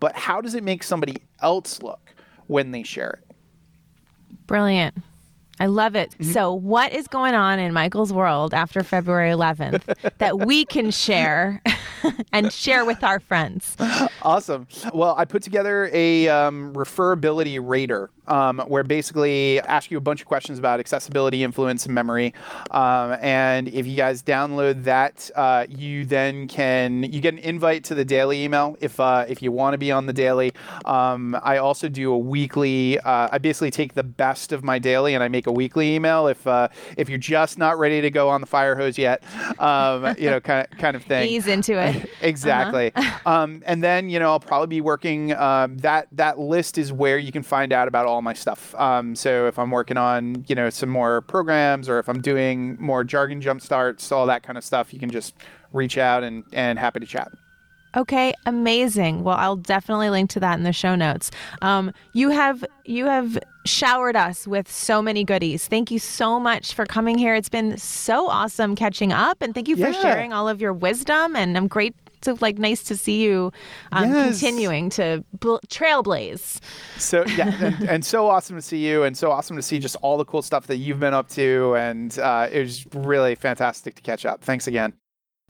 but how does it make somebody else look when they share it? Brilliant. I love it. Mm-hmm. So, what is going on in Michael's world after February 11th that we can share and share with our friends? Awesome. Well, I put together a um, referability rater um, where basically ask you a bunch of questions about accessibility, influence, and memory. Um, and if you guys download that, uh, you then can you get an invite to the daily email if uh, if you want to be on the daily. Um, I also do a weekly. Uh, I basically take the best of my daily and I make a weekly email if uh, if you're just not ready to go on the fire hose yet, um, you know, kind of kind of thing. Ease into it. exactly. Uh-huh. Um, and then you know I'll probably be working. Um, that that list is where you can find out about all my stuff. Um, so if I'm working on you know some more programs or if I'm doing more jargon jump starts, all that kind of stuff, you can just reach out and and happy to chat. Okay, amazing. Well, I'll definitely link to that in the show notes. Um, you have you have showered us with so many goodies. Thank you so much for coming here. It's been so awesome catching up, and thank you for yeah. sharing all of your wisdom. And I'm great to like nice to see you um, yes. continuing to bl- trailblaze. So yeah, and, and, so awesome to see you, and so awesome to see just all the cool stuff that you've been up to, and uh, it was really fantastic to catch up. Thanks again.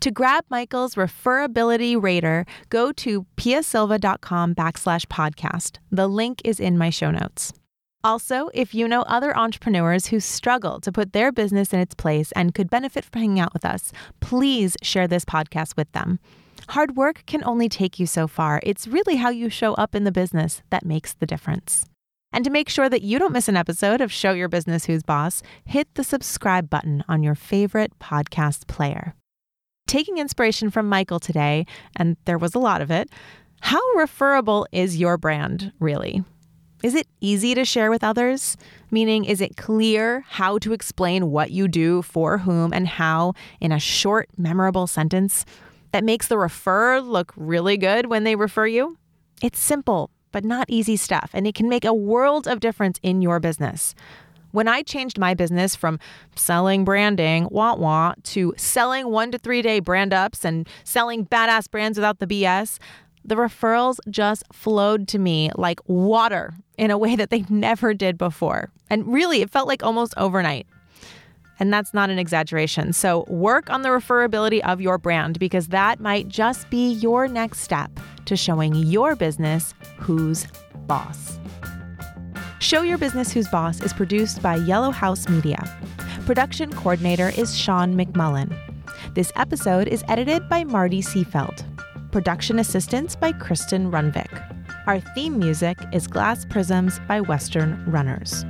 To grab Michael's referability rater, go to piasilva.com backslash podcast. The link is in my show notes. Also, if you know other entrepreneurs who struggle to put their business in its place and could benefit from hanging out with us, please share this podcast with them. Hard work can only take you so far. It's really how you show up in the business that makes the difference. And to make sure that you don't miss an episode of Show Your Business Who's Boss, hit the subscribe button on your favorite podcast player. Taking inspiration from Michael today, and there was a lot of it, how referable is your brand really? Is it easy to share with others? Meaning, is it clear how to explain what you do for whom and how in a short, memorable sentence that makes the referrer look really good when they refer you? It's simple, but not easy stuff, and it can make a world of difference in your business. When I changed my business from selling branding, wah wah, to selling one to three day brand ups and selling badass brands without the BS, the referrals just flowed to me like water in a way that they never did before. And really, it felt like almost overnight. And that's not an exaggeration. So work on the referability of your brand because that might just be your next step to showing your business who's boss. Show Your Business Who's Boss is produced by Yellow House Media. Production coordinator is Sean McMullen. This episode is edited by Marty Seafeld. Production assistance by Kristen Runvik. Our theme music is Glass Prisms by Western Runners.